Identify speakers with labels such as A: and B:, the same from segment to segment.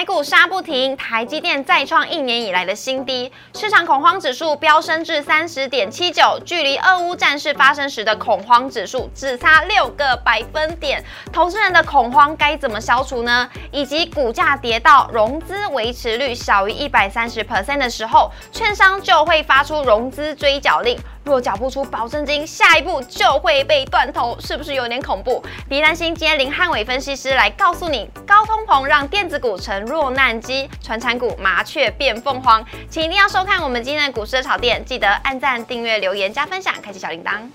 A: 台股杀不停，台积电再创一年以来的新低，市场恐慌指数飙升至三十点七九，距离俄乌战事发生时的恐慌指数只差六个百分点。投资人的恐慌该怎么消除呢？以及股价跌到融资维持率小于一百三十 percent 的时候，券商就会发出融资追缴令。若缴不出保证金，下一步就会被断头，是不是有点恐怖？别担心，今天林汉伟分析师来告诉你，高通膨让电子股成弱难机，传产股麻雀变凤凰，请一定要收看我们今天的股市的炒店，记得按赞、订阅、留言、加分享，开启小铃铛。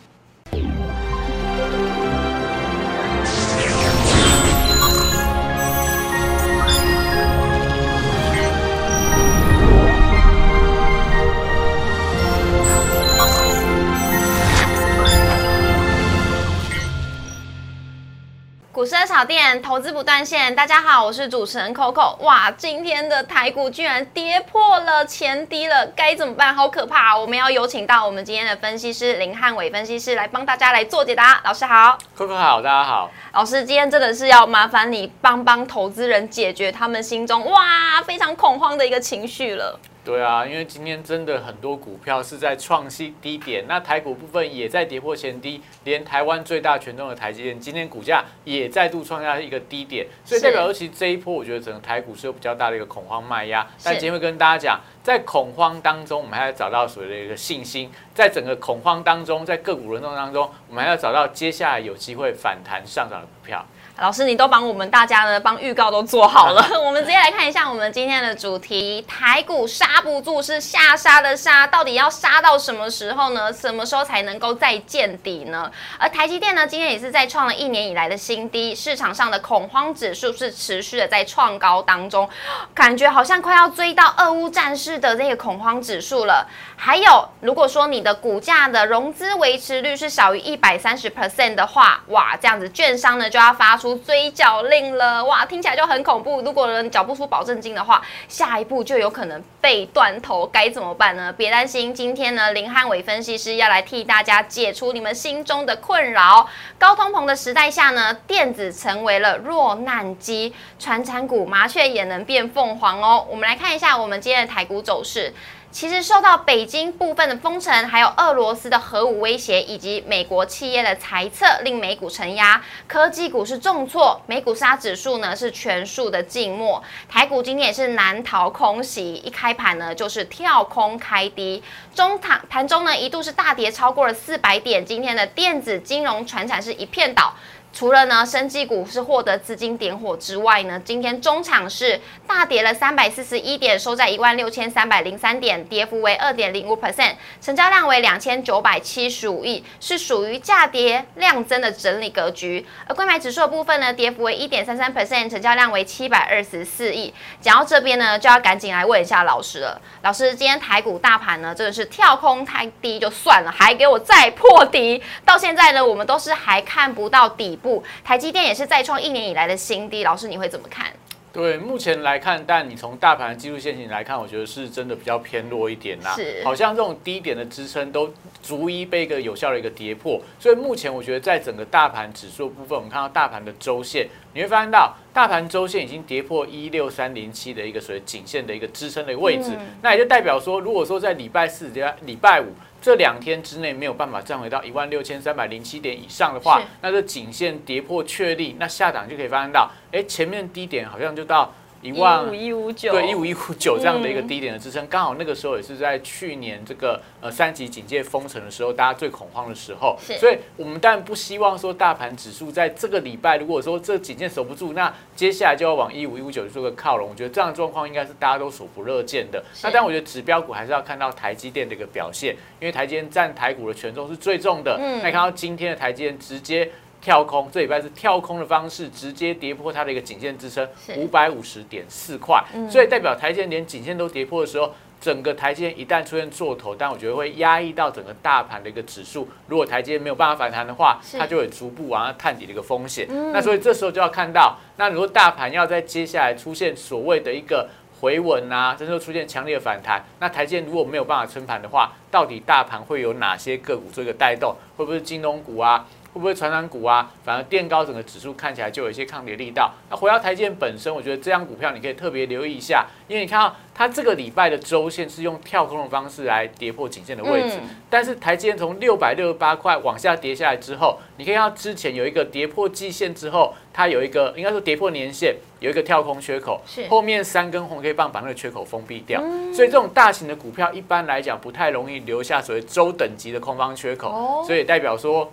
A: 股市的炒店，投资不断线。大家好，我是主持人 Coco。哇，今天的台股居然跌破了前低了，该怎么办？好可怕！我们要有请到我们今天的分析师林汉伟分析师来帮大家来做解答。老师好
B: ，Coco 好，大家好。
A: 老师，今天真的是要麻烦你帮帮投资人解决他们心中哇非常恐慌的一个情绪了。
B: 对啊，因为今天真的很多股票是在创新低点，那台股部分也在跌破前低，连台湾最大权重的台积电今天股价也再度创下一个低点，所以代表尤其这一波，我觉得整个台股是有比较大的一个恐慌卖压。但今天会跟大家讲，在恐慌当中，我们还要找到所谓的一个信心，在整个恐慌当中，在个股轮动当中，我们还要找到接下来有机会反弹上涨的股票。
A: 老师，你都帮我们大家呢，帮预告都做好了。我们直接来看一下我们今天的主题：台股杀不住，是下杀的杀，到底要杀到什么时候呢？什么时候才能够再见底呢？而台积电呢，今天也是在创了一年以来的新低，市场上的恐慌指数是持续的在创高当中，感觉好像快要追到俄乌战事的这个恐慌指数了。还有，如果说你的股价的融资维持率是小于一百三十 percent 的话，哇，这样子券商呢就要发出出追缴令了，哇，听起来就很恐怖。如果人缴不出保证金的话，下一步就有可能被断头，该怎么办呢？别担心，今天呢，林汉伟分析师要来替大家解除你们心中的困扰。高通膨的时代下呢，电子成为了弱难机，传产股麻雀也能变凤凰哦。我们来看一下我们今天的台股走势。其实受到北京部分的封城，还有俄罗斯的核武威胁，以及美国企业的财测，令美股承压，科技股是重挫，美股杀指数呢是全数的静默，台股今天也是难逃空袭，一开盘呢就是跳空开低，中盘盘中呢一度是大跌超过了四百点，今天的电子金融船产是一片倒。除了呢，生技股是获得资金点火之外呢，今天中场是大跌了三百四十一点，收在一万六千三百零三点，跌幅为二点零五 percent，成交量为两千九百七十五亿，是属于价跌量增的整理格局。而购买指数的部分呢，跌幅为一点三三 percent，成交量为七百二十四亿。讲到这边呢，就要赶紧来问一下老师了。老师，今天台股大盘呢，真的是跳空太低就算了，还给我再破底，到现在呢，我们都是还看不到底。台积电也是再创一年以来的新低，老师你会怎么看？
B: 对，目前来看，但你从大盘的技术线型来看，我觉得是真的比较偏弱一点啦。
A: 是，
B: 好像这种低点的支撑都逐一被一个有效的一个跌破，所以目前我觉得在整个大盘指数部分，我们看到大盘的周线，你会发现到大盘周线已经跌破一六三零七的一个所谓颈线的一个支撑的位置，那也就代表说，如果说在礼拜四加礼拜五。这两天之内没有办法站回到一万六千三百零七点以上的话，那这颈线跌破确立，那下档就可以发现到，哎，前面低点好像就到。
A: 一万五一五九，
B: 对一五一五九这样的一个低点的支撑，刚好那个时候也是在去年这个呃三级警戒封城的时候，大家最恐慌的时候。所以我们当然不希望说大盘指数在这个礼拜，如果说这警戒守不住，那接下来就要往一五一五九做个靠拢。我觉得这样的状况应该是大家都所不乐见的。那但我觉得指标股还是要看到台积电的一个表现，因为台积电占台股的权重是最重的。嗯，那看到今天的台积电直接。跳空，这礼拜是跳空的方式，直接跌破它的一个颈线支撑五百五十点四块，所以代表台积连颈线都跌破的时候，整个台积一旦出现做头，但我觉得会压抑到整个大盘的一个指数。如果台积没有办法反弹的话，它就会逐步往上探底的一个风险。那所以这时候就要看到，那如果大盘要在接下来出现所谓的一个回稳啊，这时候出现强烈的反弹，那台积如果没有办法撑盘的话，到底大盘会有哪些个股做一个带动？会不会金融股啊？会不会传染股啊，反而垫高整个指数看起来就有一些抗跌力道。那回到台积电本身，我觉得这张股票你可以特别留意一下，因为你看到它这个礼拜的周线是用跳空的方式来跌破颈线的位置，但是台积电从六百六十八块往下跌下来之后，你可以看到之前有一个跌破季线之后，它有一个应该说跌破年线，有一个跳空缺口，后面三根红 K 棒把那个缺口封闭掉，所以这种大型的股票一般来讲不太容易留下所谓周等级的空方缺口，所以代表说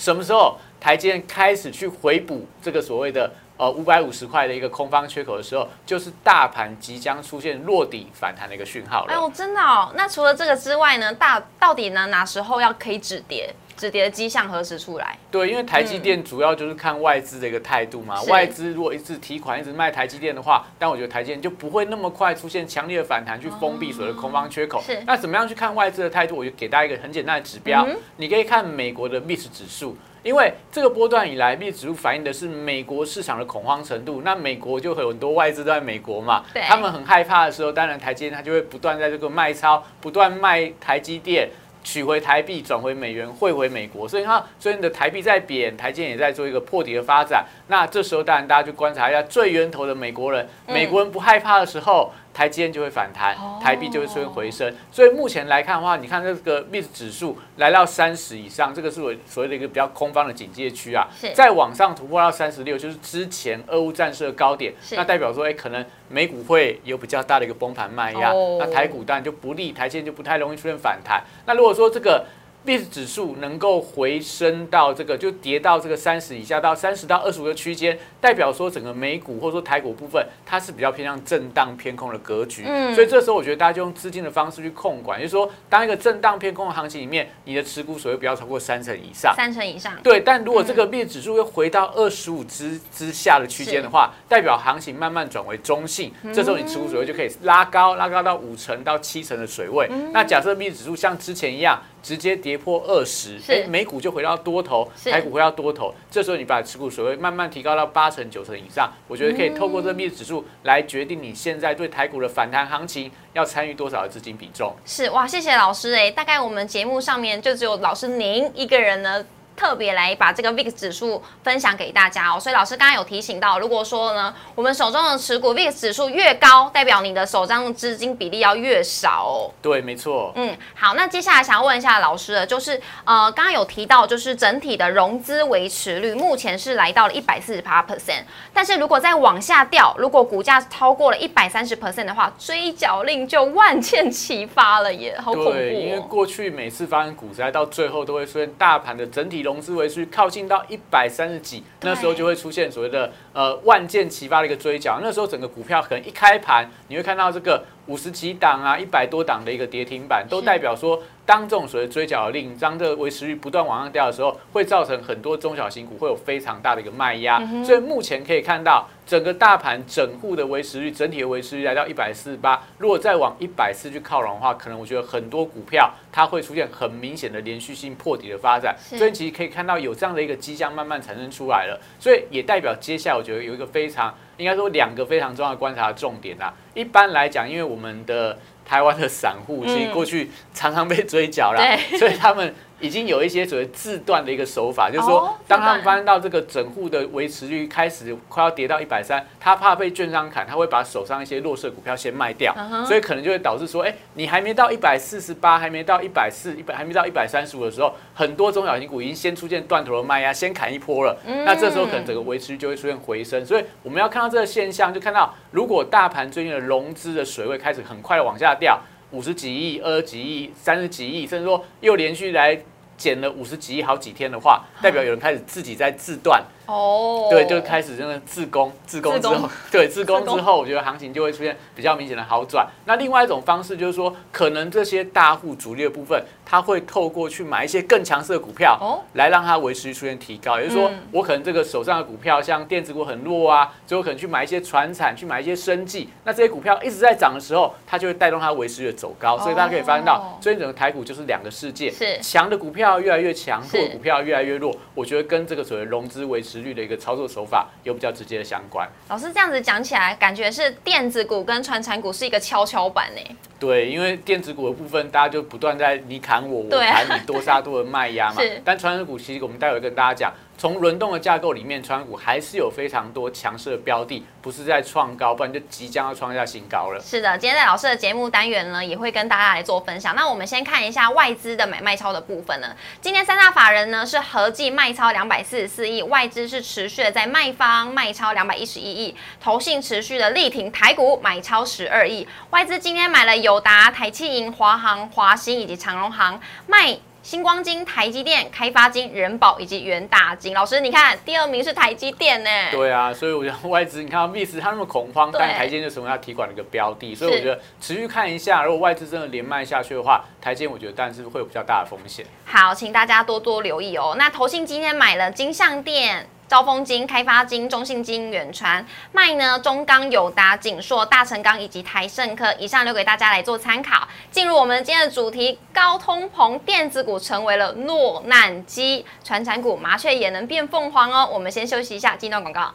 B: 什么时候台积电开始去回补这个所谓的。呃，五百五十块的一个空方缺口的时候，就是大盘即将出现落底反弹的一个讯号了。哎呦，
A: 真的哦！那除了这个之外呢，大到底呢，哪时候要可以止跌？止跌的迹象何时出来？
B: 对，因为台积电主要就是看外资的一个态度嘛。外资如果一直提款，一直卖台积电的话，但我觉得台积电就不会那么快出现强烈的反弹，去封闭所谓的空方缺口。是。那怎么样去看外资的态度？我就给大家一个很简单的指标，你可以看美国的 VIX 指数。因为这个波段以来，币指数反映的是美国市场的恐慌程度。那美国就有很多外资都在美国嘛，他们很害怕的时候，当然台积电它就会不断在这个卖超，不断卖台积电。取回台币，转回美元，汇回美国，所以他所以你的台币在贬，台积电也在做一个破底的发展。那这时候当然大家就观察一下最源头的美国人，美国人不害怕的时候。台积电就会反弹，台币就会出现回升。所以目前来看的话，你看这个 VIX 指数来到三十以上，这个是我所谓的一个比较空方的警戒区啊。再往上突破到三十六，就是之前俄乌战事的高点，那代表说，哎，可能美股会有比较大的一个崩盘卖压，那台股当然就不利，台积电就不太容易出现反弹。那如果说这个，币指数能够回升到这个，就跌到这个三十以下，到三十到二十五个区间，代表说整个美股或者说台股部分，它是比较偏向震荡偏空的格局。嗯，所以这时候我觉得大家就用资金的方式去控管，就是说，当一个震荡偏空的行情里面，你的持股所谓不要超过三成以上。
A: 三成以上。
B: 对，但如果这个币指数又回到二十五之之下的区间的话，代表行情慢慢转为中性，这时候你持股水位就可以拉高，拉高到五成到七成的水位。那假设币指数像之前一样。直接跌破二十，哎，美股就回到多头，台股回到多头，这时候你把持股水位慢慢提高到八成九成以上，我觉得可以透过这币指数来决定你现在对台股的反弹行情要参与多少的资金比重。
A: 是哇，谢谢老师哎，大概我们节目上面就只有老师您一个人呢。特别来把这个 VIX 指数分享给大家哦，所以老师刚刚有提醒到，如果说呢，我们手中的持股 VIX 指数越高，代表你的手上资金比例要越少哦。
B: 对，没错。
A: 嗯，好，那接下来想要问一下老师的，就是呃，刚刚有提到，就是整体的融资维持率目前是来到了一百四十八 percent，但是如果再往下掉，如果股价超过了一百三十 percent 的话，追缴令就万箭齐发了耶，好恐怖。对，
B: 因为过去每次发生股灾，到最后都会出现大盘的整体融融资维持靠近到一百三十几，那时候就会出现所谓的呃万箭齐发的一个追缴。那时候整个股票可能一开盘，你会看到这个五十几档啊、一百多档的一个跌停板，都代表说。当这种所谓追缴令，当这个维持率不断往上掉的时候，会造成很多中小型股会有非常大的一个卖压。所以目前可以看到，整个大盘整户的维持率，整体的维持率来到一百四十八。如果再往一百四去靠拢的话，可能我觉得很多股票它会出现很明显的连续性破底的发展。所以其实可以看到有这样的一个迹象慢慢产生出来了。所以也代表接下来我觉得有一个非常应该说两个非常重要的观察重点啊。一般来讲，因为我们的台湾的散户其实过去常常被追缴啦，所以他们。已经有一些所谓自断的一个手法，就是说，当他们发现到这个整户的维持率开始快要跌到一百三，他怕被券商砍，他会把手上一些弱势股票先卖掉，所以可能就会导致说，哎，你还没到一百四十八，还没到一百四一百，还没到一百三十五的时候，很多中小型股已经先出现断头的卖压，先砍一波了。那这时候可能整个维持率就会出现回升，所以我们要看到这个现象，就看到如果大盘最近的融资的水位开始很快的往下掉。五十几亿、二十几亿、三十几亿，甚至说又连续来减了五十几亿好几天的话，代表有人开始自己在自断。哦，对，就开始真的自攻，自攻之后，对，自攻之后，我觉得行情就会出现比较明显的好转。那另外一种方式就是说，可能这些大户主力的部分，他会透过去买一些更强势的股票，哦，来让它维持出现提高。也就是说，我可能这个手上的股票，像电子股很弱啊，最后可能去买一些船产，去买一些生技，那这些股票一直在涨的时候，它就会带动它维持率的走高。所以大家可以发现到，最近整个台股就是两个世界，是强的股票越来越强，弱的股票越来越弱。我觉得跟这个所谓融资维持率的一个操作手法有比较直接的相关。
A: 老师这样子讲起来，感觉是电子股跟传产股是一个跷跷板呢。
B: 对，因为电子股的部分，大家就不断在你砍我，我砍你，多杀多的卖压嘛。但传统股其实我们待会跟大家讲。从轮动的架构里面，川股还是有非常多强势的标的，不是在创高，不然就即将要创下新高了。
A: 是的，今天在老师的节目单元呢，也会跟大家来做分享。那我们先看一下外资的买卖超的部分呢。今天三大法人呢是合计卖超两百四十四亿，外资是持续的在卖方卖超两百一十一亿，投信持续的力挺台股买超十二亿。外资今天买了友达、台气银、华航、华兴以及长荣航卖。星光金、台积电、开发金、人保以及元大金，老师，你看第二名是台积电呢。
B: 对啊，所以我觉得外资，你看 v i s 它那么恐慌，但台积电就成为它提款的一个标的，所以我觉得持续看一下，如果外资真的连卖下去的话，台积电我觉得但是会有比较大的风险。
A: 好，请大家多多留意哦。那投信今天买了金相店。招丰金、开发金、中信金、远传卖呢，中钢、友达、锦硕、大成钢以及台盛科，以上留给大家来做参考。进入我们今天的主题，高通膨，电子股成为了落难机，传产股麻雀也能变凤凰哦。我们先休息一下，进段广告。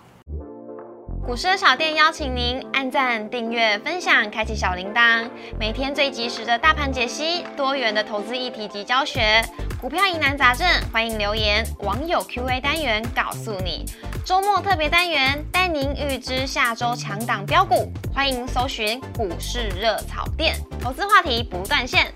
A: 股市的小店邀请您按赞、订阅、分享、开启小铃铛，每天最及时的大盘解析，多元的投资议题及教学。股票疑难杂症，欢迎留言。网友 Q&A 单元告诉你，周末特别单元带您预知下周强档标股，欢迎搜寻股市热炒店，投资话题不断线。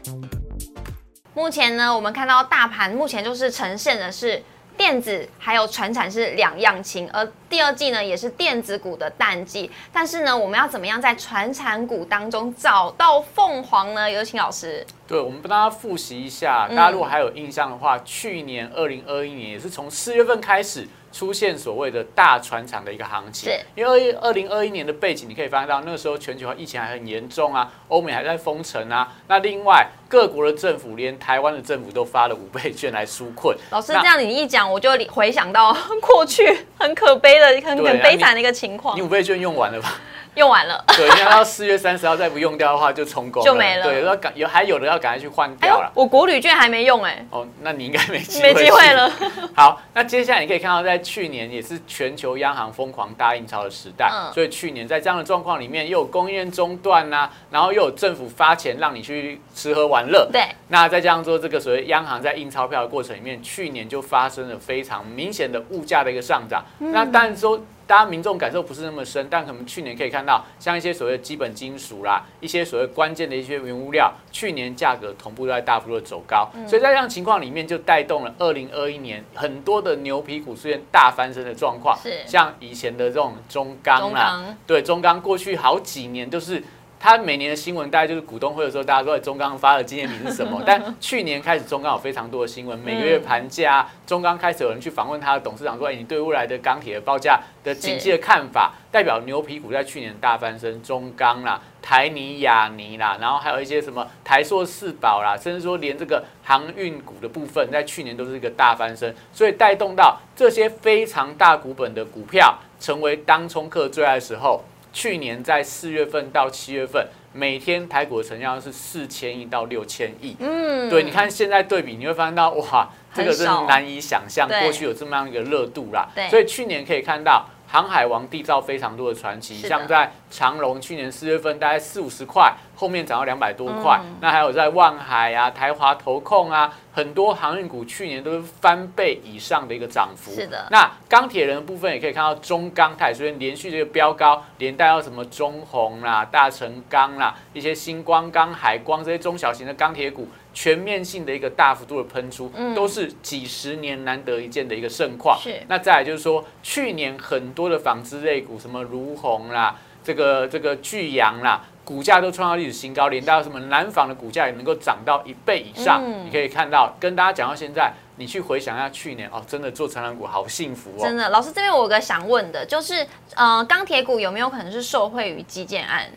A: 目前呢，我们看到大盘目前就是呈现的是。电子还有船产是两样情，而第二季呢也是电子股的淡季。但是呢，我们要怎么样在船产股当中找到凤凰呢？有请老师。
B: 对，我们帮大家复习一下，大家如果还有印象的话，去年二零二一年也是从四月份开始。出现所谓的大船厂的一个行情，因为二二零二一年的背景，你可以发现到那个时候全球疫情还很严重啊，欧美还在封城啊。那另外各国的政府，连台湾的政府都发了五倍券来纾困。
A: 老师这样你一讲，我就回想到过去很可悲的、很很悲惨的一个情况。
B: 你五倍券用完了吧？
A: 用完了，
B: 对，要到四月三十号再不用掉的话就充公，
A: 就没了。
B: 对，要赶有还有的要赶快去换掉了。
A: 我国旅券还没用哎。
B: 哦，那你应该没机
A: 没机会了。
B: 好，那接下来你可以看到，在去年也是全球央行疯狂大印钞的时代，所以去年在这样的状况里面，又有供应链中断呐，然后又有政府发钱让你去吃喝玩乐。
A: 对。
B: 那再加上说这个所谓央行在印钞票的过程里面，去年就发生了非常明显的物价的一个上涨。那但是说。大家民众感受不是那么深，但可能去年可以看到，像一些所谓基本金属啦，一些所谓关键的一些原物料，去年价格同步都在大幅的走高，所以在这样情况里面，就带动了二零二一年很多的牛皮股出现大翻身的状况，
A: 是。
B: 像以前的这种中钢啦，对中钢过去好几年都是。他每年的新闻大概就是股东会的时候，大家都在中钢发的纪念品是什么？但去年开始，中钢有非常多的新闻，每个月盘价，中钢开始有人去访问他的董事长，说：“哎，你对未来的钢铁的报价的景气的看法？”代表牛皮股在去年大翻身，中钢啦、台泥、亚泥啦，然后还有一些什么台塑四宝啦，甚至说连这个航运股的部分，在去年都是一个大翻身，所以带动到这些非常大股本的股票成为当冲客最爱的时候。去年在四月份到七月份，每天台股的成交量是四千亿到六千亿。嗯，对，你看现在对比，你会发现到哇，这个真的难以想象，过去有这么样一个热度啦。
A: 对，
B: 所以去年可以看到。航海王缔造非常多的传奇，像在长隆去年四月份大概四五十块，后面涨到两百多块。那还有在万海啊、台华投控啊，很多航运股去年都是翻倍以上的一个涨幅。
A: 是的。
B: 那钢铁人的部分也可以看到，中钢它也出现连续这个飙高，连带到什么中红啦、大成钢啦、一些星光钢、海光这些中小型的钢铁股。全面性的一个大幅度的喷出，都是几十年难得一见的一个盛况。
A: 是，
B: 那再来就是说，去年很多的纺织类股，什么如虹啦，这个这个巨阳啦，股价都创造历史新高，连到什么南纺的股价也能够涨到一倍以上。你可以看到，跟大家讲到现在，你去回想一下去年哦，真的做成长股好幸福哦。
A: 真的，老师这边我有个想问的，就是呃，钢铁股有没有可能是受惠于基建案？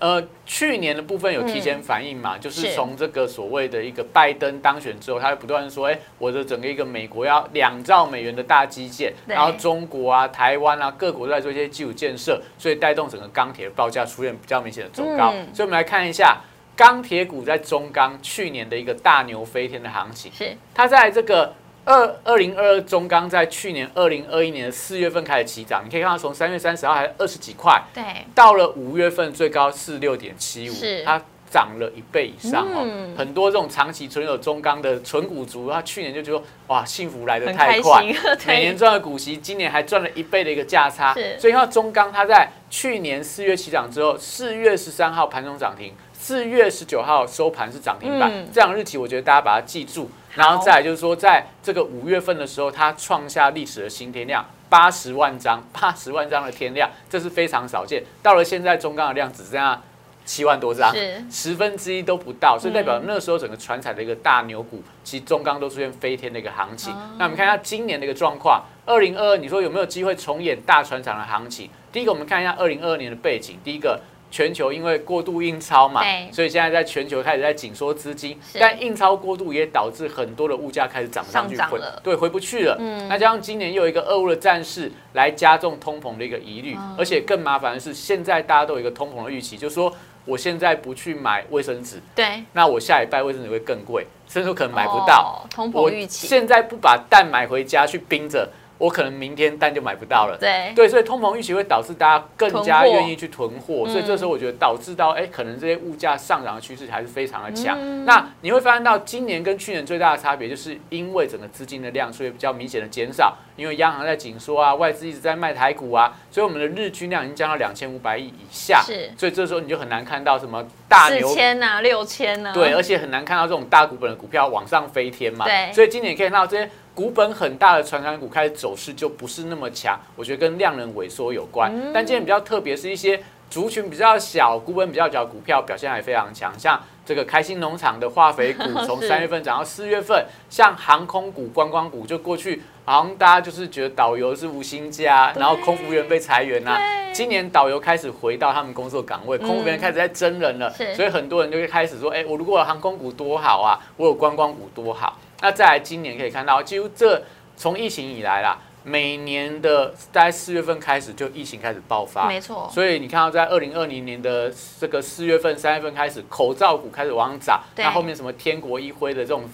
B: 呃，去年的部分有提前反应嘛？就是从这个所谓的一个拜登当选之后，他会不断说：“哎，我的整个一个美国要两兆美元的大基建，然后中国啊、台湾啊各国都在做一些基础建设，所以带动整个钢铁的报价出现比较明显的走高。所以，我们来看一下钢铁股在中钢去年的一个大牛飞天的行情。
A: 是
B: 它在这个。二二零二二中钢在去年二零二一年的四月份开始起涨，你可以看到从三月三十号还二十几块，
A: 对，
B: 到了五月份最高四六点七五，
A: 是。
B: 它涨了一倍以上哦。很多这种长期存有中钢的纯股族，他去年就觉得哇，幸福来得太快，每年赚的股息，今年还赚了一倍的一个价差。所以看到中钢，它在去年四月起涨之后，四月十三号盘中涨停，四月十九号收盘是涨停板，这样日期我觉得大家把它记住。然后再来就是说，在这个五月份的时候，它创下历史的新天量，八十万张，八十万张的天量，这是非常少见。到了现在，中钢的量只剩下七万多张，十分之一都不到，所以代表那时候整个船产的一个大牛股，其实中钢都出现飞天的一个行情。那我们看一下今年的一个状况，二零二二，你说有没有机会重演大船厂的行情？第一个，我们看一下二零二二年的背景，第一个。全球因为过度印钞嘛，所以现在在全球开始在紧缩资金，但印钞过度也导致很多的物价开始涨上去，回对回不去了。嗯，那加上今年又有一个俄乌的战事来加重通膨的一个疑虑，而且更麻烦的是，现在大家都有一个通膨的预期，就是说我现在不去买卫生纸，
A: 对，
B: 那我下礼拜卫生纸会更贵，甚至可能买不到。
A: 通膨预期，
B: 现在不把蛋买回家去冰着。我可能明天单就买不到了，
A: 对。
B: 对，所以通膨预期会导致大家更加愿意去囤货，所以这时候我觉得导致到哎，可能这些物价上涨的趋势还是非常的强。那你会发现到今年跟去年最大的差别，就是因为整个资金的量，所以比较明显的减少，因为央行在紧缩啊，外资一直在卖台股啊，所以我们的日均量已经降到两千五百亿以下，
A: 是，
B: 所以这时候你就很难看到什么大
A: 四千呐、六千呐，
B: 对，而且很难看到这种大股本的股票往上飞天嘛，
A: 对，
B: 所以今年可以看到这些。股本很大的传产股开始走势就不是那么强，我觉得跟量能萎缩有关。但今天比较特别是一些族群比较小、股本比较小股票表现还非常强，像这个开心农场的化肥股，从三月份涨到四月份；像航空股、观光股，就过去好像大家就是觉得导游是无薪假，然后空服员被裁员呐。今年导游开始回到他们工作岗位，空服员开始在真人了，所以很多人就会开始说：“哎，我如果有航空股多好啊，我有观光股多好。”那再来，今年可以看到，几乎这从疫情以来啦，每年的在四月份开始就疫情开始爆发，
A: 没错。
B: 所以你看到在二零二零年的这个四月份、三月份开始，口罩股开始往上涨，那后面什么天国一辉的这种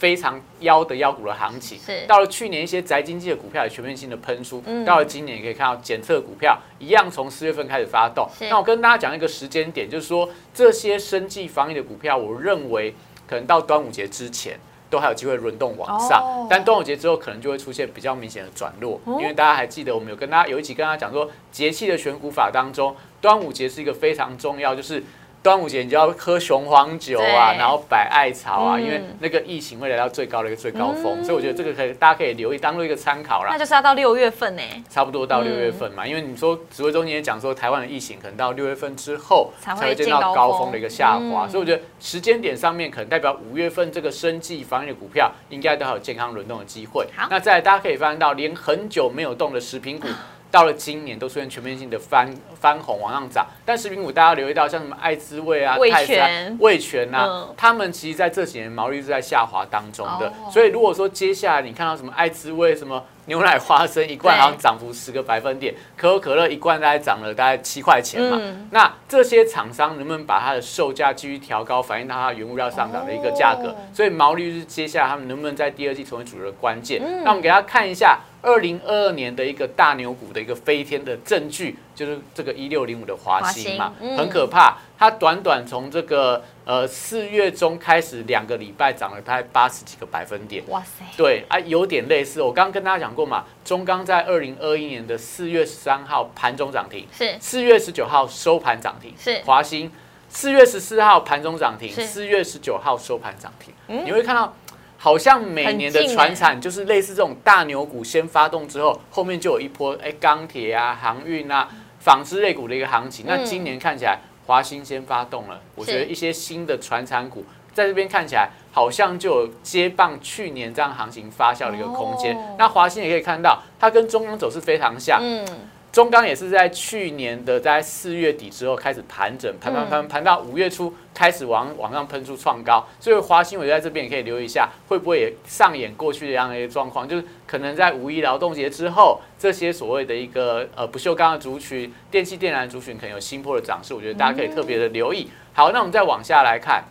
B: 非常妖的妖股的行情，
A: 是
B: 到了去年一些宅经济的股票也全面性的喷出，到了今年也可以看到检测股票一样从四月份开始发动。那我跟大家讲一个时间点，就是说这些生计防疫的股票，我认为可能到端午节之前。都还有机会轮动往上，但端午节之后可能就会出现比较明显的转弱，因为大家还记得我们有跟大家有一集跟大家讲说节气的选股法当中，端午节是一个非常重要，就是。端午节你就要喝雄黄酒啊，然后摆艾草啊，因为那个疫情会来到最高的一个最高峰，所以我觉得这个可以大家可以留意当做一个参考啦。
A: 那就是要到六月份呢，
B: 差不多到六月份嘛，因为你说指挥中心也讲说台湾的疫情可能到六月份之后才会见到高峰的一个下滑，所以我觉得时间点上面可能代表五月份这个生计防疫的股票应该都有健康轮动的机会。
A: 好，
B: 那再来大家可以发现到连很久没有动的食品股。到了今年都出现全面性的翻翻红往上涨，但食品股大家留意到像什么爱滋味啊、
A: 味全、
B: 味全呐，他们其实在这几年毛利是在下滑当中的，所以如果说接下来你看到什么爱滋味什么。牛奶花生一罐好像涨幅十个百分点，可口可乐一罐大概涨了大概七块钱嘛。那这些厂商能不能把它的售价继续调高，反映到它原物料上涨的一个价格？所以毛利率是接下来他们能不能在第二季成为主流的关键？那我们给大家看一下二零二二年的一个大牛股的一个飞天的证据，就是这个一六零五的华兴嘛，很可怕。它短短从这个呃四月中开始两个礼拜涨了大概八十几个百分点，哇塞！对啊，有点类似。我刚刚跟大家讲过嘛，中钢在二零二一年的四月十三号盘中涨停，
A: 是
B: 四月十九号收盘涨停，
A: 是
B: 华兴四月十四号盘中涨停，四月十九号收盘涨停。你会看到，好像每年的船产就是类似这种大牛股先发动之后，后面就有一波哎钢铁啊、航运啊、纺织类股的一个行情。那今年看起来。华兴先发动了，我觉得一些新的传产股在这边看起来好像就有接棒去年这样行情发酵的一个空间。那华兴也可以看到，它跟中央走势非常像。嗯。中钢也是在去年的在四月底之后开始盘整，盘盘盘盘到五月初开始往往上喷出创高，所以华兴我在这边也可以留意一下，会不会也上演过去的这样的一个状况，就是可能在五一劳动节之后，这些所谓的一个呃不锈钢的族群、电器电缆族群可能有新波的涨势，我觉得大家可以特别的留意。好，那我们再往下来看，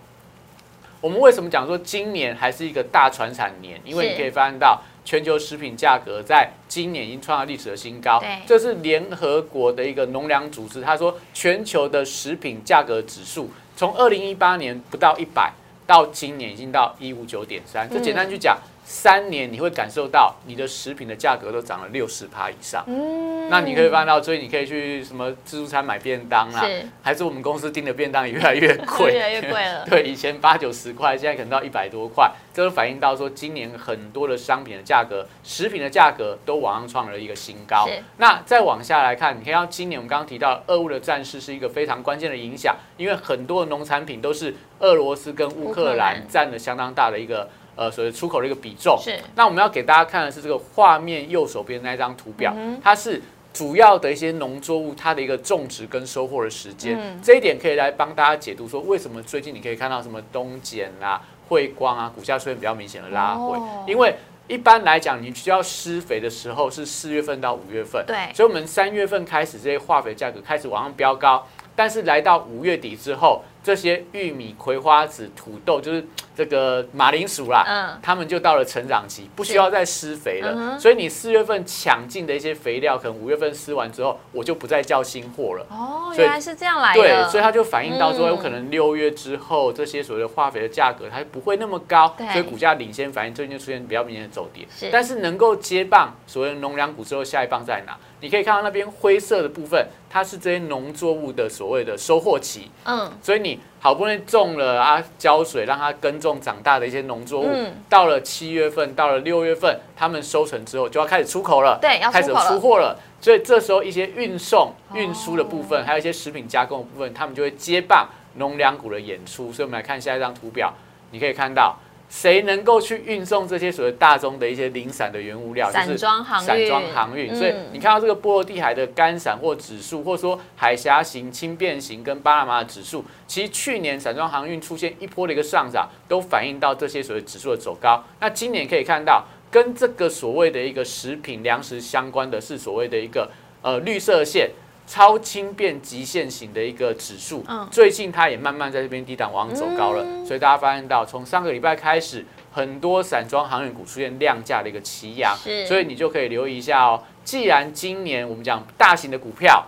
B: 我们为什么讲说今年还是一个大传产年？因为你可以发现到。全球食品价格在今年已经创下历史的新高，这是联合国的一个农粮组织，他说全球的食品价格指数从二零一八年不到一百，到今年已经到一五九点三，这简单去讲。三年你会感受到你的食品的价格都涨了六十趴以上，嗯，那你可以翻到，所以你可以去什么自助餐买便当啦，还是我们公司订的便当也越来越贵，
A: 越来越贵了。
B: 对，以前八九十块，现在可能到一百多块，这都反映到说今年很多的商品的价格，食品的价格都往上创了一个新高。那再往下来看，你看到今年我们刚刚提到俄乌的战事是一个非常关键的影响，因为很多的农产品都是俄罗斯跟乌克兰占了相当大的一个。呃，所谓出口的一个比重
A: 是。
B: 那我们要给大家看的是这个画面右手边那一张图表，它是主要的一些农作物它的一个种植跟收获的时间。这一点可以来帮大家解读说，为什么最近你可以看到什么冬碱啊、汇光啊，股价出现比较明显的拉回。因为一般来讲，你需要施肥的时候是四月份到五月份，
A: 对。
B: 所以我们三月份开始这些化肥价格开始往上飙高，但是来到五月底之后。这些玉米、葵花籽、土豆，就是这个马铃薯啦，嗯，他们就到了成长期，不需要再施肥了。所以你四月份抢进的一些肥料，可能五月份施完之后，我就不再叫新货了。
A: 哦，原来是这样来
B: 的。对，所以它就反映到说，有可能六月之后，这些所谓的化肥的价格，它不会那么高，所以股价领先反应，最近就出现比较明显的走跌。但是能够接棒所谓的农粮股之后，下一棒在哪？你可以看到那边灰色的部分，它是这些农作物的所谓的收获期。嗯，所以你好不容易种了啊，浇水让它耕种长大的一些农作物，到了七月份，到了六月份，他们收成之后就要开始出口了。
A: 对，要
B: 开始出货了。所以这时候一些运送、运输的部分，还有一些食品加工的部分，他们就会接棒农粮股的演出。所以我们来看下一张图表，你可以看到。谁能够去运送这些所谓大宗的一些零散的原物料？
A: 散装航运。散
B: 装航运。所以你看到这个波罗的海的干散货指数，或者说海峡型、轻便型跟巴拿马的指数，其实去年散装航运出现一波的一个上涨，都反映到这些所谓指数的走高。那今年可以看到，跟这个所谓的一个食品粮食相关的是所谓的一个呃绿色线。超轻便极限型的一个指数，最近它也慢慢在这边低档往上走高了，所以大家发现到，从上个礼拜开始，很多散装航运股出现量价的一个齐扬，所以你就可以留意一下哦。既然今年我们讲大型的股票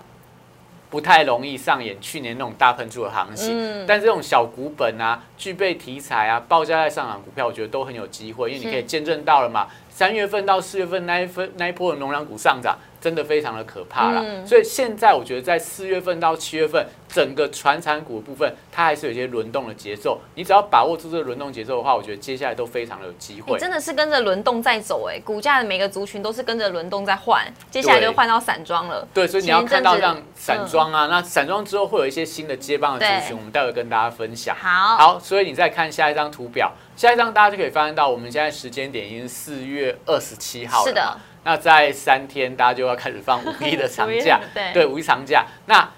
B: 不太容易上演去年那种大喷出的行情，但这种小股本啊、具备题材啊、报价在上涨股票，我觉得都很有机会，因为你可以见证到了嘛。三月份到四月份那一份那一波的农粮股上涨。真的非常的可怕了，所以现在我觉得在四月份到七月份，整个传产股的部分，它还是有一些轮动的节奏。你只要把握住这个轮动节奏的话，我觉得接下来都非常的有机会。
A: 真的是跟着轮动在走，哎，股价的每个族群都是跟着轮动在换，接下来就换到散装了。
B: 对，所以你要看到像散装啊，那散装之后会有一些新的接棒的族群，我们待会跟大家分享。
A: 好，
B: 好，所以你再看下一张图表，下一张大家就可以发现到，我们现在时间点已经是四月二十七号了。是的。那在三天，大家就要开始放五一的长假，对，五一长假。那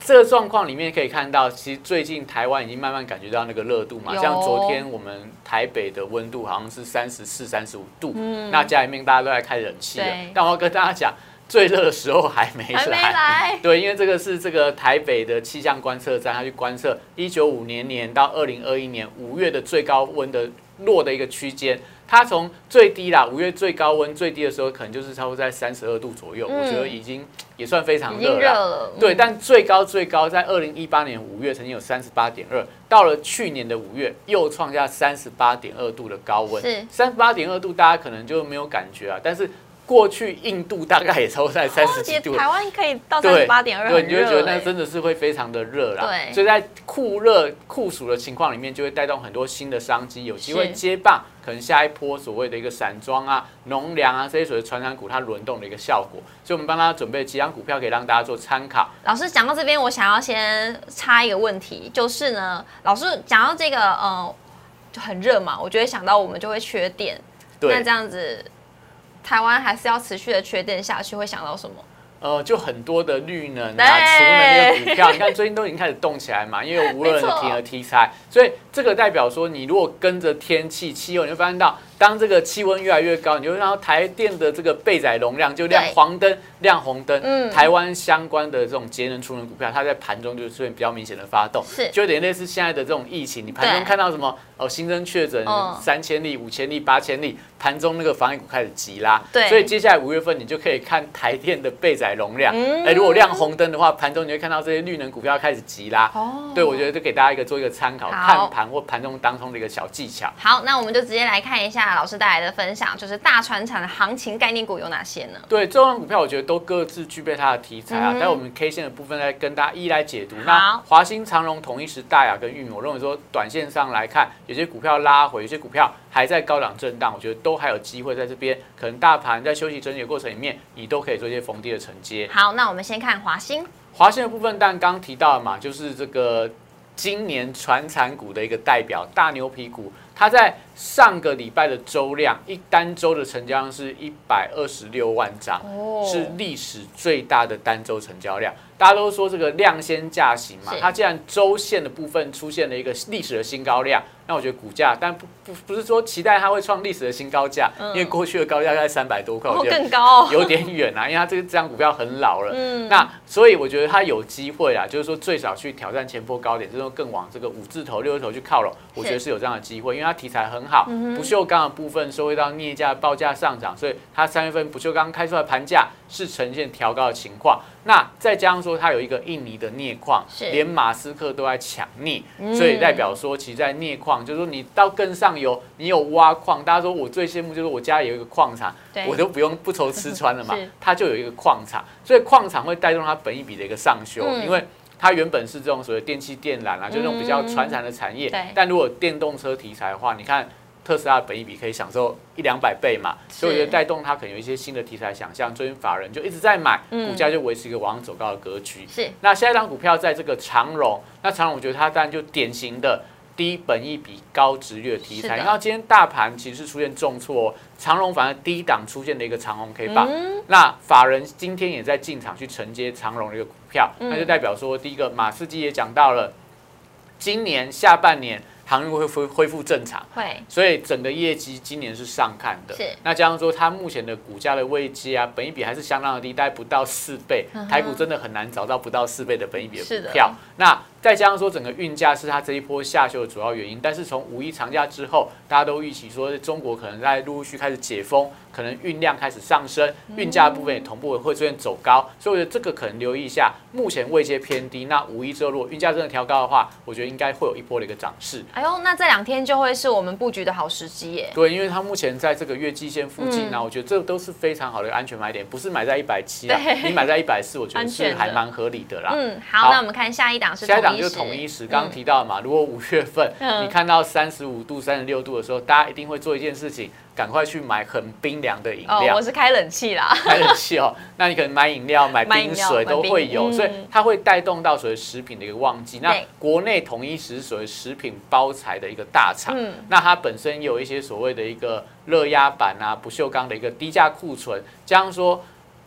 B: 这个状况里面可以看到，其实最近台湾已经慢慢感觉到那个热度嘛。像昨天我们台北的温度好像是三十四、三十五度，那家里面大家都在开冷气了。但我要跟大家讲，最热的时候还没
A: 来。
B: 对，因为这个是这个台北的气象观测站，它去观测一九五年年到二零二一年五月的最高温的落的一个区间。它从最低啦，五月最高温最低的时候，可能就是差不多在三十二度左右，我觉得已经也算非常热了。对，但最高最高在二零一八年五月曾经有三十八点二，到了去年的五月又创下三十八点二度的高温。是三十八点二度，大家可能就没有感觉啊，但是。过去印度大概也超在三十几度，
A: 台湾可以到三十八点二，
B: 对，你就会觉得那真的是会非常的热啦。对，所以在酷热酷暑的情况里面，就会带动很多新的商机，有机会接棒，可能下一波所谓的一个散装啊、农粮啊这些所谓的传染股它轮动的一个效果。所以我们帮他准备几张股票，可以让大家做参考。
A: 老师讲到这边，我想要先插一个问题，就是呢，老师讲到这个，嗯，就很热嘛，我觉得想到我们就会缺电，那这样子。台湾还是要持续的缺电下去，会想到什么？
B: 呃，就很多的绿能啊、储能的股票，你看最近都已经开始动起来嘛，因为无论的题和题材，所以这个代表说，你如果跟着天气气候，你会发现到。当这个气温越来越高，你就看到台电的这个备载容量就亮黄灯、亮红灯。嗯，台湾相关的这种节能储能股票，它在盘中就出现比较明显的发动，
A: 是
B: 就有点类似现在的这种疫情，你盘中看到什么哦，新增确诊三千例、五千例、八千例，盘中那个防疫股开始急拉。
A: 对，
B: 所以接下来五月份你就可以看台电的备载容量。哎，如果亮红灯的话，盘中你会看到这些绿能股票开始急拉。哦，对我觉得就给大家一个做一个参考，看盘或盘中当中的一个小技巧。
A: 好，那我们就直接来看一下老师带来的分享，就是大船厂的行情概念股有哪些呢？
B: 对，这种股票我觉得都各自具备它的题材啊。在我们 K 线的部分，再跟大家一一来解读。那华兴、长荣、统一时、大雅跟玉米，我认为说短线上来看，有些股票拉回，有些股票还在高档震荡，我觉得都还有机会在这边。可能大盘在休息整理的过程里面，你都可以做一些逢低的承接。
A: 好，那我们先看华兴。
B: 华兴的部分，但刚提到了嘛，就是这个今年传产股的一个代表大牛皮股。它在上个礼拜的周量，一单周的成交量是一百二十六万张，是历史最大的单周成交量。大家都说这个量先价行嘛，它既然周线的部分出现了一个历史的新高量，那我觉得股价，但不不不是说期待它会创历史的新高价，因为过去的高价在三百多块，
A: 我觉得更高，
B: 有点远啊，因为它这个这张股票很老了。嗯，那所以我觉得它有机会啊，就是说最少去挑战前波高点，就是说更往这个五字头、六字头去靠拢，我觉得是。有这样的机会，因为它题材很好，不锈钢的部分收回到镍价报价上涨，所以它三月份不锈钢开出来盘价是呈现调高的情况。那再加上说，它有一个印尼的镍矿，连马斯克都在抢镍，所以代表说，其实在镍矿，就是说你到更上游，你有挖矿，大家说我最羡慕就是我家里有一个矿场，我都不用不愁吃穿了嘛，它就有一个矿场，所以矿场会带动它本一笔的一个上修，因为它原本是这种所谓电器电缆啊，就那种比较传产的产业，但如果电动车题材的话，你看。特斯拉的本益比可以享受一两百倍嘛，所以我觉得带动它可能有一些新的题材想象，最近法人就一直在买，股价就维持一个往上走高的格局。
A: 是，
B: 那下一张股票在这个长荣，那长荣我觉得它当然就典型的低本益比高值率的题材。然后今天大盘其实是出现重挫，长荣反而低档出现了一个长红 K 棒，那法人今天也在进场去承接长荣的一个股票，那就代表说第一个马斯基也讲到了，今年下半年。航运会恢恢复正常，
A: 会，
B: 所以整个业绩今年是上看的。
A: 是，
B: 那加上说它目前的股价的位阶啊，本益比还是相当的低，大概不到四倍。台股真的很难找到不到四倍的本益比的股票。那再加上说整个运价是它这一波下修的主要原因，但是从五一长假之后，大家都预期说中国可能在陆陆续开始解封，可能运量开始上升，运价部分也同步会出现走高，所以我觉得这个可能留意一下。目前位阶偏低，那五一之后如果运价真的调高的话，我觉得应该会有一波的一个涨势。
A: 哎呦，那这两天就会是我们布局的好时机耶。
B: 对，因为它目前在这个月季线附近呢，我觉得这都是非常好的安全买点，不是买在一百七啊，你买在一百四，我觉得是还蛮合理的啦。
A: 嗯，好，那我们看下一档是
B: 下一档就是统一时。刚刚提到嘛，如果五月份你看到三十五度、三十六度的时候，大家一定会做一件事情，赶快去买很冰凉的饮料。
A: 哦，我是开冷气啦，
B: 开冷气哦。那你可能买饮料、买冰水都会有，所以它会带动到所谓食品的一个旺季。那国内统一时是所谓食品包材的一个大厂，那它本身有一些所谓的一个热压板啊、不锈钢的一个低价库存，这样说。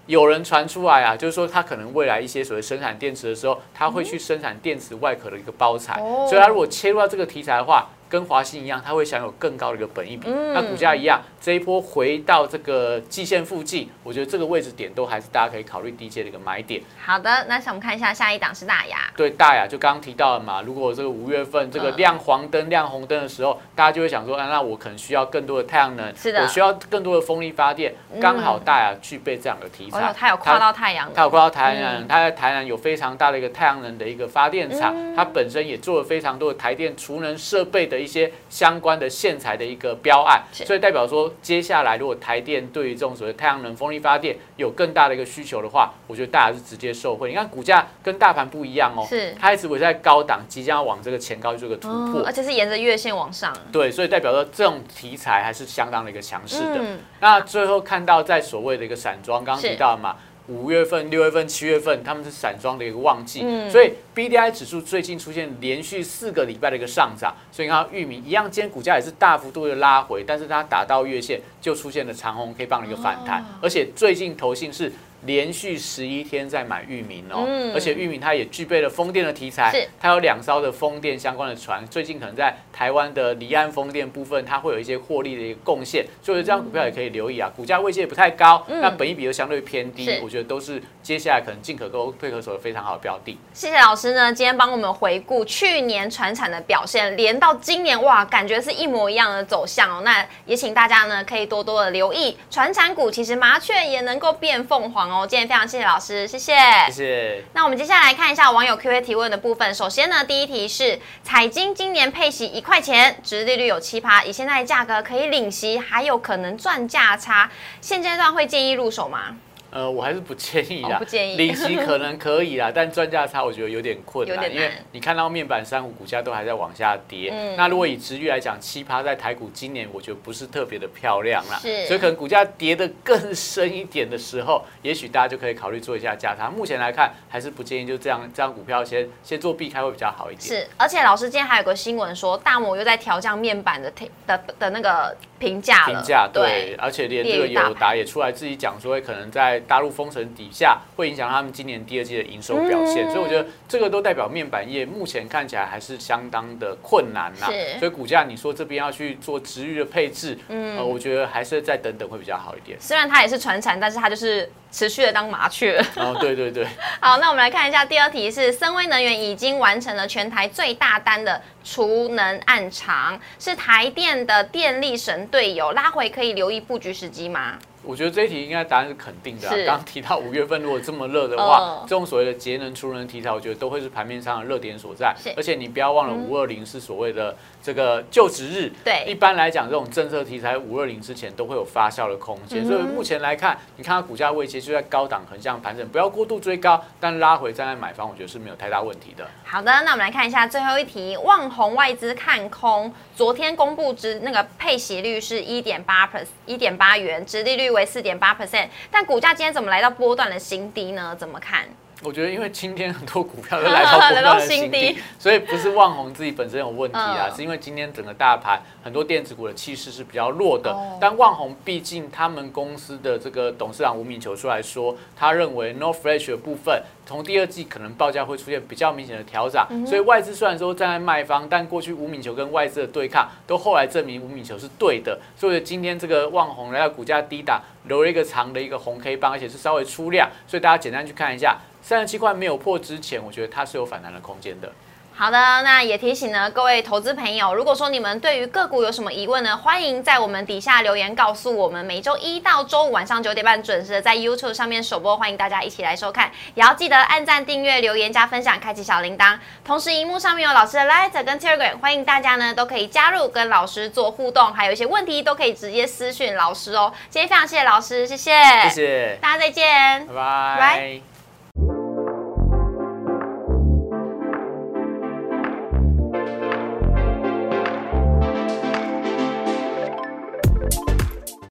B: 有人传出来啊，就是说他可能未来一些所谓生产电池的时候，他会去生产电池外壳的一个包材，所以他如果切入到这个题材的话。跟华兴一样，它会享有更高的一个本益比。那股价一样，这一波回到这个季线附近，我觉得这个位置点都还是大家可以考虑低阶的一个买点。
A: 好的，那我们看一下下一档是大雅。
B: 对，大雅就刚刚提到了嘛，如果这个五月份这个亮黄灯、亮红灯的时候，大家就会想说，啊，那我可能需要更多的太阳能，
A: 是的，
B: 我需要更多的风力发电。刚好大雅具备这样的题材，
A: 它有跨到太阳能，
B: 它有跨到太阳能，它在台南有非常大的一个太阳能的一个发电厂，它本身也做了非常多的台电储能设备的一些相。关的线材的一个标案，所以代表说，接下来如果台电对于这种所谓太阳能风力发电有更大的一个需求的话，我觉得大家是直接受惠。你看股价跟大盘不一样哦，
A: 是
B: 它一直维在高档，即将要往这个前高做个突破，
A: 而且是沿着月线往上。
B: 对，所以代表说这种题材还是相当的一个强势的。那最后看到在所谓的一个散装，刚刚提到嘛。五月份、六月份、七月份，他们是散装的一个旺季，所以 B D I 指数最近出现连续四个礼拜的一个上涨，所以你看玉米一样，今天股价也是大幅度的拉回，但是它打到月线就出现了长红 K 棒的一个反弹，而且最近投信是连续十一天在买域名哦，而且域名它也具备了风电的题材，它有两艘的风电相关的船，最近可能在台湾的离岸风电部分，它会有一些获利的一个贡献，所以这张股票也可以留意啊。股价位置也不太高，那本益比又相对偏低，我觉得都是接下来可能进可攻退可守的非常好的标的。
A: 谢谢老师呢，今天帮我们回顾去年船产的表现，连到今年哇，感觉是一模一样的走向哦。那也请大家呢可以多多的留意船产股，其实麻雀也能够变凤凰哦。今天非常谢谢老师，谢谢，
B: 谢谢。
A: 那我们接下来看一下网友 Q A 提问的部分。首先呢，第一题是彩金今年配息一块钱，值利率有七趴，以现在的价格可以领息，还有可能赚价差，现阶段会建议入手吗？
B: 呃，我还是不建议啦，
A: 不建议。
B: 领息可能可以啦，但专价差我觉得有点困难，因为你看到面板三股股价都还在往下跌。嗯。那如果以值率来讲，七趴在台股今年我觉得不是特别的漂亮啦，
A: 是。
B: 所以可能股价跌得更深一点的时候，也许大家就可以考虑做一下价差。目前来看，还是不建议就这样，这样股票先先做避开会比较好一点。
A: 是，而且老师今天还有个新闻说，大摩又在调降面板的的的那个评价
B: 评价对，而且连这个友达也出来自己讲说，可能在大陆封城底。下会影响他们今年第二季的营收表现，所以我觉得这个都代表面板业目前看起来还是相当的困难呐。所以股价你说这边要去做值域的配置，嗯，我觉得还是再等等会比较好一点。
A: 虽然它也是传产，但是它就是持续的当麻雀。
B: 哦，对对对。
A: 好，那我们来看一下第二题是森威能源已经完成了全台最大单的储能暗场，是台电的电力神队友，拉回可以留意布局时机吗？
B: 我觉得这一题应该答案是肯定的。刚刚提到五月份如果这么热的话，这种所谓的节能储能题材，我觉得都会是盘面上的热点所在。而且你不要忘了，五二零是所谓的这个就职日。
A: 对，
B: 一般来讲，这种政策题材五二零之前都会有发酵的空间。所以目前来看，你看它股价位阶就在高档横向盘整，不要过度追高，但拉回站在买方，我觉得是没有太大问题的。
A: 好的，那我们来看一下最后一题，望红外资看空，昨天公布之那个配息率是一点八 per s，一点八元，殖利率为四点八 percent。但股价今天怎么来到波段的新低呢？怎么看？
B: 我觉得，因为今天很多股票都 来到波段的新低，所以不是旺宏自己本身有问题啊，是因为今天整个大盘很多电子股的气势是比较弱的。但旺宏毕竟他们公司的这个董事长吴敏球出来说，他认为 No Flash 的部分从第二季可能报价会出现比较明显的调整，所以外资虽然说站在卖方，但过去吴敏球跟外资的对抗都后来证明吴敏球是对的，所以今天这个旺宏来到股价低档留了一个长的一个红 K 棒，而且是稍微出量，所以大家简单去看一下。三十七块没有破之前，我觉得它是有反弹的空间的。
A: 好的，那也提醒呢各位投资朋友，如果说你们对于个股有什么疑问呢，欢迎在我们底下留言告诉我们。每周一到周五晚上九点半准时的在 YouTube 上面首播，欢迎大家一起来收看。也要记得按赞、订阅、留言、加分享、开启小铃铛。同时，荧幕上面有老师的 Light 跟 Telegram，欢迎大家呢都可以加入跟老师做互动，还有一些问题都可以直接私讯老师哦。今天非常谢谢老师，谢谢，
B: 谢谢，
A: 大家再见，
B: 拜拜。